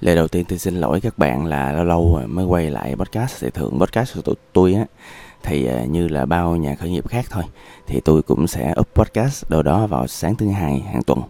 Lời đầu tiên tôi xin lỗi các bạn là lâu lâu mới quay lại podcast. Thì thường podcast của tụi tôi á thì à, như là bao nhà khởi nghiệp khác thôi thì tôi cũng sẽ up podcast đâu đó vào sáng thứ hai hàng tuần.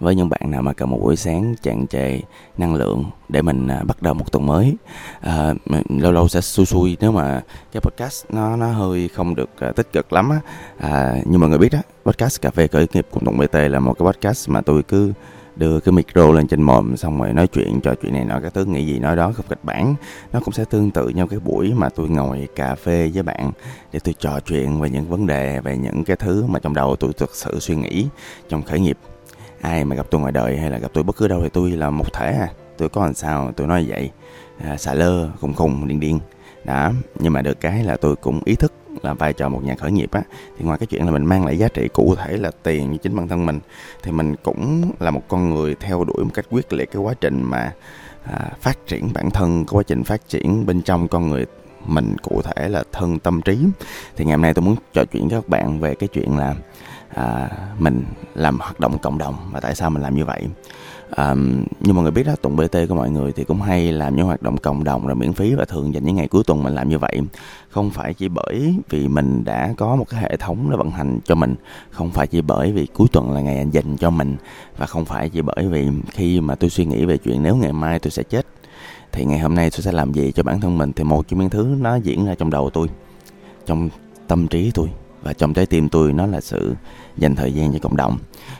Với những bạn nào mà cần một buổi sáng tràn trề năng lượng để mình à, bắt đầu một tuần mới à, lâu lâu sẽ xui xui nếu mà cái podcast nó nó hơi không được à, tích cực lắm á. À, nhưng mà người biết đó podcast cà phê khởi nghiệp cùng đồng bt là một cái podcast mà tôi cứ đưa cái micro lên trên mồm xong rồi nói chuyện trò chuyện này nọ các thứ nghĩ gì nói đó không kịch bản. Nó cũng sẽ tương tự nhau cái buổi mà tôi ngồi cà phê với bạn để tôi trò chuyện về những vấn đề về những cái thứ mà trong đầu tôi thực sự suy nghĩ trong khởi nghiệp. Ai mà gặp tôi ngoài đời hay là gặp tôi bất cứ đâu thì tôi là một thể à. Tôi có làm sao tôi nói vậy? À, xà lơ khùng khùng điên điên đó nhưng mà được cái là tôi cũng ý thức là vai trò một nhà khởi nghiệp á. Thì ngoài cái chuyện là mình mang lại giá trị cụ thể là tiền như chính bản thân mình thì mình cũng là một con người theo đuổi một cách quyết liệt cái quá trình mà à, phát triển bản thân cái quá trình phát triển bên trong con người mình cụ thể là thân tâm trí. Thì ngày hôm nay tôi muốn trò chuyện với các bạn về cái chuyện là à, mình làm hoạt động cộng đồng và tại sao mình làm như vậy. À, như mọi người biết đó tuần bt của mọi người thì cũng hay làm những hoạt động cộng đồng rồi miễn phí và thường dành những ngày cuối tuần mình làm như vậy. Không phải chỉ bởi vì mình đã có một cái hệ thống để vận hành cho mình không phải chỉ bởi vì cuối tuần là ngày dành cho mình và không phải chỉ bởi vì khi mà tôi suy nghĩ về chuyện nếu ngày mai tôi sẽ chết thì ngày hôm nay tôi sẽ làm gì cho bản thân mình thì một trong những thứ nó diễn ra trong đầu tôi trong tâm trí tôi và trong trái tim tôi nó là sự dành thời gian cho cộng đồng.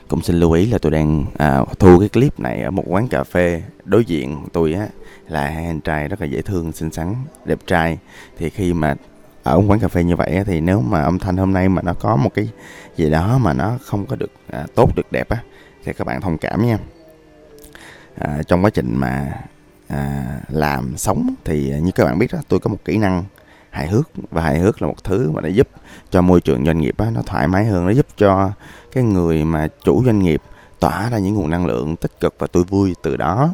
Cũng xin lưu ý là tôi đang à, thu cái clip này ở một quán cà phê đối diện tôi á là hai anh trai rất là dễ thương xinh xắn đẹp trai. Thì khi mà ở quán cà phê như vậy á, thì nếu mà âm thanh hôm nay mà nó có một cái gì đó mà nó không có được à, tốt được đẹp á thì các bạn thông cảm nha. À, trong quá trình mà à, làm sống thì như các bạn biết đó tôi có một kỹ năng hài hước và hài hước là một thứ mà nó giúp cho môi trường doanh nghiệp á, nó thoải mái hơn nó giúp cho cái người mà chủ doanh nghiệp tỏa ra những nguồn năng lượng tích cực và tôi vui từ đó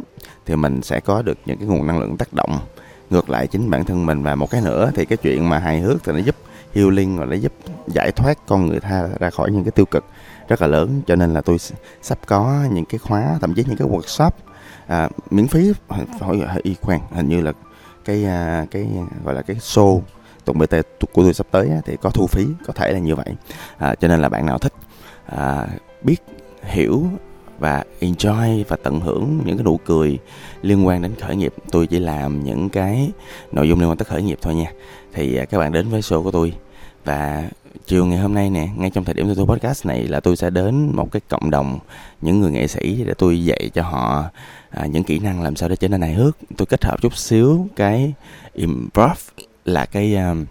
thì mình sẽ có được những cái nguồn năng lượng tác động ngược lại chính bản thân mình. Và một cái nữa thì cái chuyện mà hài hước thì nó giúp healing và nó giúp giải thoát con người ta ra khỏi những cái tiêu cực rất là lớn. Cho nên là tôi sắp có những cái khóa thậm chí những cái workshop à, miễn phí hỏi y khoan hình như là cái à, cái gọi là cái show tuần bt của tôi sắp tới thì có thu phí có thể là như vậy. À, cho nên là bạn nào thích à, biết hiểu và enjoy và tận hưởng những cái nụ cười liên quan đến khởi nghiệp tôi chỉ làm những cái nội dung liên quan tới khởi nghiệp thôi nha. Thì à, các bạn đến với show của tôi và chiều ngày hôm nay nè ngay trong thời điểm tôi thu podcast này là tôi sẽ đến một cái cộng đồng những người nghệ sĩ để tôi dạy cho họ à, những kỹ năng làm sao để trở nên hài hước. Tôi kết hợp chút xíu cái improv là cái uh,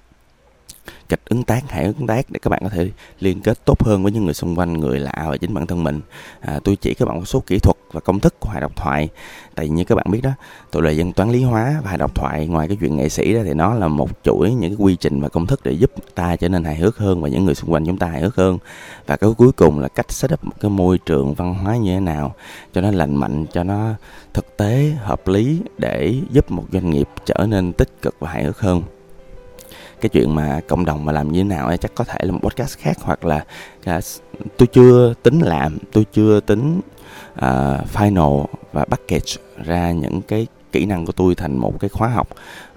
cách ứng tác hãy ứng tác để các bạn có thể liên kết tốt hơn với những người xung quanh người lạ và chính bản thân mình. À, tôi chỉ các bạn một số kỹ thuật và công thức của hài độc thoại. Tại vì như các bạn biết đó tôi là dân toán lý hóa và hài độc thoại. Ngoài cái chuyện nghệ sĩ đó thì nó là một chuỗi những cái quy trình và công thức để giúp ta trở nên hài hước hơn và những người xung quanh chúng ta hài hước hơn. Và cái cuối cùng là cách setup một cái môi trường văn hóa như thế nào cho nó lành mạnh cho nó thực tế hợp lý để giúp một doanh nghiệp trở nên tích cực và hài hước hơn cái chuyện mà cộng đồng mà làm như thế nào ấy chắc có thể là một podcast khác hoặc là à, tôi chưa tính làm tôi chưa tính uh, final và package ra những cái kỹ năng của tôi thành một cái khóa học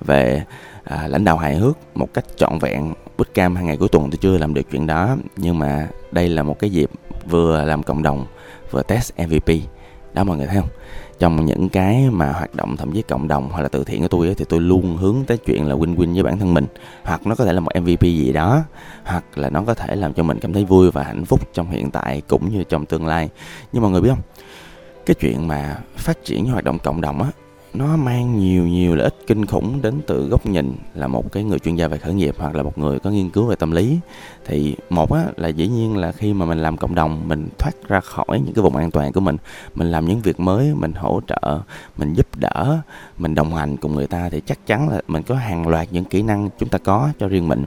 về à, lãnh đạo hài hước một cách trọn vẹn bootcamp hai ngày cuối tuần tôi chưa làm được chuyện đó. Nhưng mà đây là một cái dịp vừa làm cộng đồng vừa test MVP đó mọi người thấy không? Trong những cái mà hoạt động thậm chí cộng đồng hoặc là từ thiện của tôi ấy, thì tôi luôn hướng tới chuyện là win win với bản thân mình. Hoặc nó có thể là một MVP gì đó hoặc là nó có thể làm cho mình cảm thấy vui và hạnh phúc trong hiện tại cũng như trong tương lai. Nhưng mọi người biết không? Cái chuyện mà phát triển hoạt động cộng đồng á nó mang nhiều nhiều lợi ích kinh khủng đến từ góc nhìn là một cái người chuyên gia về khởi nghiệp hoặc là một người có nghiên cứu về tâm lý. Thì một á, là dĩ nhiên là khi mà mình làm cộng đồng, mình thoát ra khỏi những cái vùng an toàn của mình mình làm những việc mới, mình hỗ trợ, mình giúp đỡ, mình đồng hành cùng người ta thì chắc chắn là mình có hàng loạt những kỹ năng chúng ta có cho riêng mình.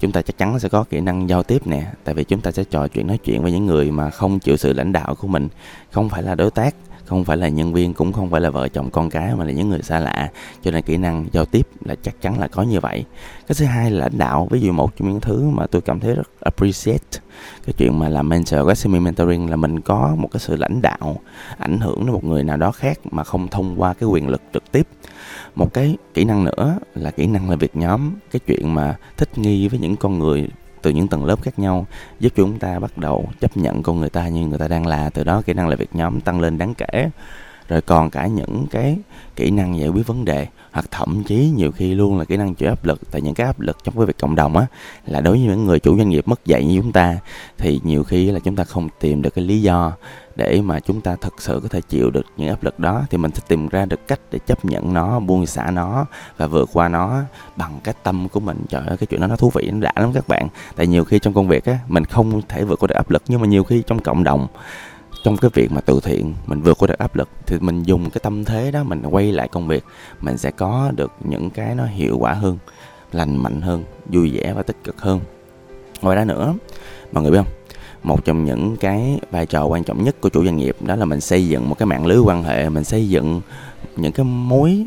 Chúng ta chắc chắn sẽ có kỹ năng giao tiếp nè, tại vì chúng ta sẽ trò chuyện, nói chuyện với những người mà không chịu sự lãnh đạo của mình, không phải là đối tác không phải là nhân viên, cũng không phải là vợ chồng con cái, mà là những người xa lạ. Cho nên kỹ năng giao tiếp là chắc chắn là có như vậy. Cái thứ hai là lãnh đạo, ví dụ một trong những thứ mà tôi cảm thấy rất appreciate, cái chuyện mà làm mentor, cái semi mentoring là mình có một cái sự lãnh đạo, ảnh hưởng đến một người nào đó khác mà không thông qua cái quyền lực trực tiếp. Một cái kỹ năng nữa là kỹ năng là việc nhóm, cái chuyện mà thích nghi với những con người từ những tầng lớp khác nhau, giúp chúng ta bắt đầu chấp nhận con người ta như người ta đang là. Từ đó, kỹ năng làm việc nhóm tăng lên đáng kể rồi còn cả những cái kỹ năng giải quyết vấn đề, hoặc thậm chí nhiều khi luôn là kỹ năng chịu áp lực. Tại những cái áp lực trong cái việc cộng đồng á, là đối với những người chủ doanh nghiệp mất dạy như chúng ta, thì nhiều khi là chúng ta không tìm được cái lý do để mà chúng ta thật sự có thể chịu được những áp lực đó. Thì mình sẽ tìm ra được cách để chấp nhận nó, buông xả nó và vượt qua nó bằng cái tâm của mình. Trời ơi, cái chuyện đó nó thú vị, nó đã lắm các bạn. Tại nhiều khi trong công việc á, mình không thể vượt qua được áp lực, nhưng mà nhiều khi trong cộng đồng trong cái việc mà từ thiện, mình vượt qua được áp lực, thì mình dùng cái tâm thế đó, mình quay lại công việc, mình sẽ có được những cái nó hiệu quả hơn, lành mạnh hơn, vui vẻ và tích cực hơn. Ngoài ra nữa, mọi người biết không? Một trong những cái vai trò quan trọng nhất của chủ doanh nghiệp đó là mình xây dựng một cái mạng lưới quan hệ, mình xây dựng những cái mối,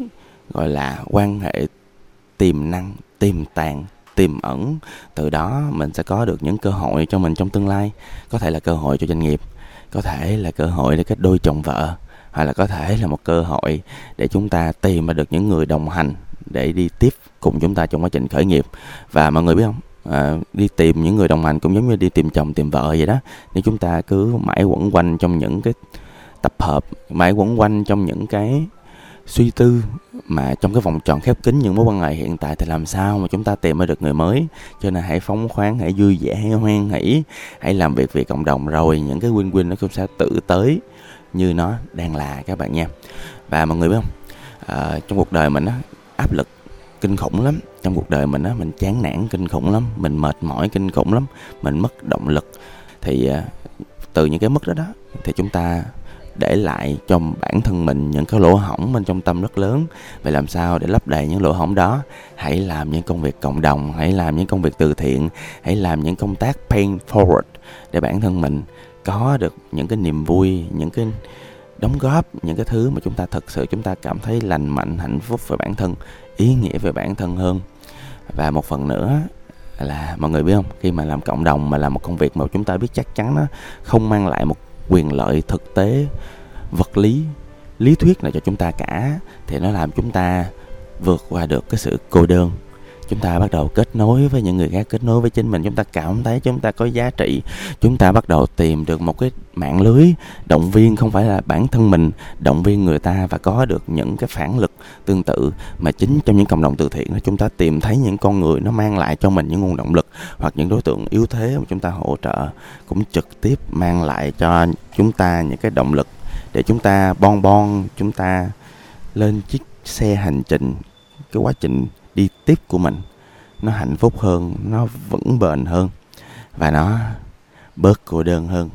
gọi là, quan hệ tiềm năng, tiềm tàng, tiềm ẩn. Từ đó mình sẽ có được những cơ hội cho mình trong tương lai, có thể là cơ hội cho doanh nghiệp có thể là cơ hội để kết đôi chồng vợ hoặc là có thể là một cơ hội để chúng ta tìm mà được những người đồng hành để đi tiếp cùng chúng ta trong quá trình khởi nghiệp. Và mọi người biết không? À, đi tìm những người đồng hành cũng giống như đi tìm chồng tìm vợ vậy đó. Nếu chúng ta cứ mãi quẩn quanh trong những cái tập hợp mãi quẩn quanh trong những cái suy tư mà trong cái vòng tròn khép kín những mối quan hệ hiện tại thì làm sao mà chúng ta tìm ra được người mới? Cho nên hãy phóng khoáng hãy vui vẻ hãy hoan hỷ hãy làm việc vì cộng đồng rồi những cái win win nó cũng sẽ tự tới như nó đang là các bạn nha. Và mọi người biết không? À, trong cuộc đời mình á áp lực kinh khủng lắm. Trong cuộc đời mình á mình chán nản kinh khủng lắm mình mệt mỏi kinh khủng lắm mình mất động lực. Thì à, từ những cái mất đó đó thì chúng ta để lại cho bản thân mình những cái lỗ hổng bên trong tâm rất lớn. Vậy làm sao để lấp đầy những lỗ hổng đó? Hãy làm những công việc cộng đồng, hãy làm những công việc từ thiện, hãy làm những công tác pain forward để bản thân mình có được những cái niềm vui, những cái đóng góp, những cái thứ mà chúng ta thật sự chúng ta cảm thấy lành mạnh, hạnh phúc về bản thân, ý nghĩa về bản thân hơn. Và một phần nữa là, mọi người biết không? Khi mà làm cộng đồng mà làm một công việc mà chúng ta biết chắc chắn nó không mang lại một quyền lợi thực tế, vật lý lý thuyết này cho chúng ta cả, thì nó làm chúng ta vượt qua được cái sự cô đơn chúng ta bắt đầu kết nối với những người khác, kết nối với chính mình. Chúng ta cảm thấy chúng ta có giá trị. Chúng ta bắt đầu tìm được một cái mạng lưới động viên, không phải là bản thân mình động viên người ta và có được những cái phản lực tương tự, mà chính trong những cộng đồng từ thiện chúng ta tìm thấy những con người nó mang lại cho mình những nguồn động lực hoặc những đối tượng yếu thế mà chúng ta hỗ trợ, cũng trực tiếp mang lại cho chúng ta những cái động lực để chúng ta bon bon, chúng ta lên chiếc xe hành trình, cái quá trình đi tiếp của mình. Nó hạnh phúc hơn, nó vững bền hơn. Và nó bớt cô đơn hơn.